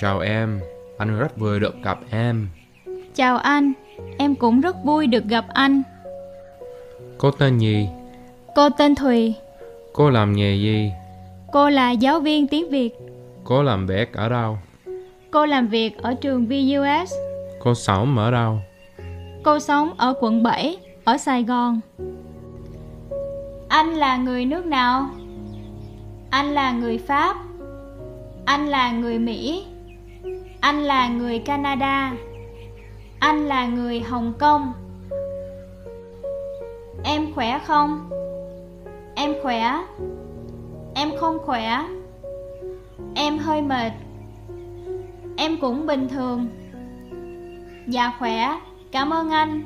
Chào em, anh rất vui được gặp em. Chào anh, em cũng rất vui được gặp anh. Cô tên gì? Cô tên Thùy, Cô làm nghề gì? cô là giáo viên tiếng Việt. Cô làm việc ở đâu? Cô làm việc ở trường VUS. Cô sống ở đâu? Cô sống ở quận 7, ở Sài Gòn. Anh là người nước nào? Anh là người Pháp. Anh là người Mỹ. Anh là người Canada. Anh là người Hồng Kông. Em khỏe không? Em khỏe. Em không khỏe. Em hơi mệt. Em cũng bình thường. Dạ khỏe, cảm ơn anh.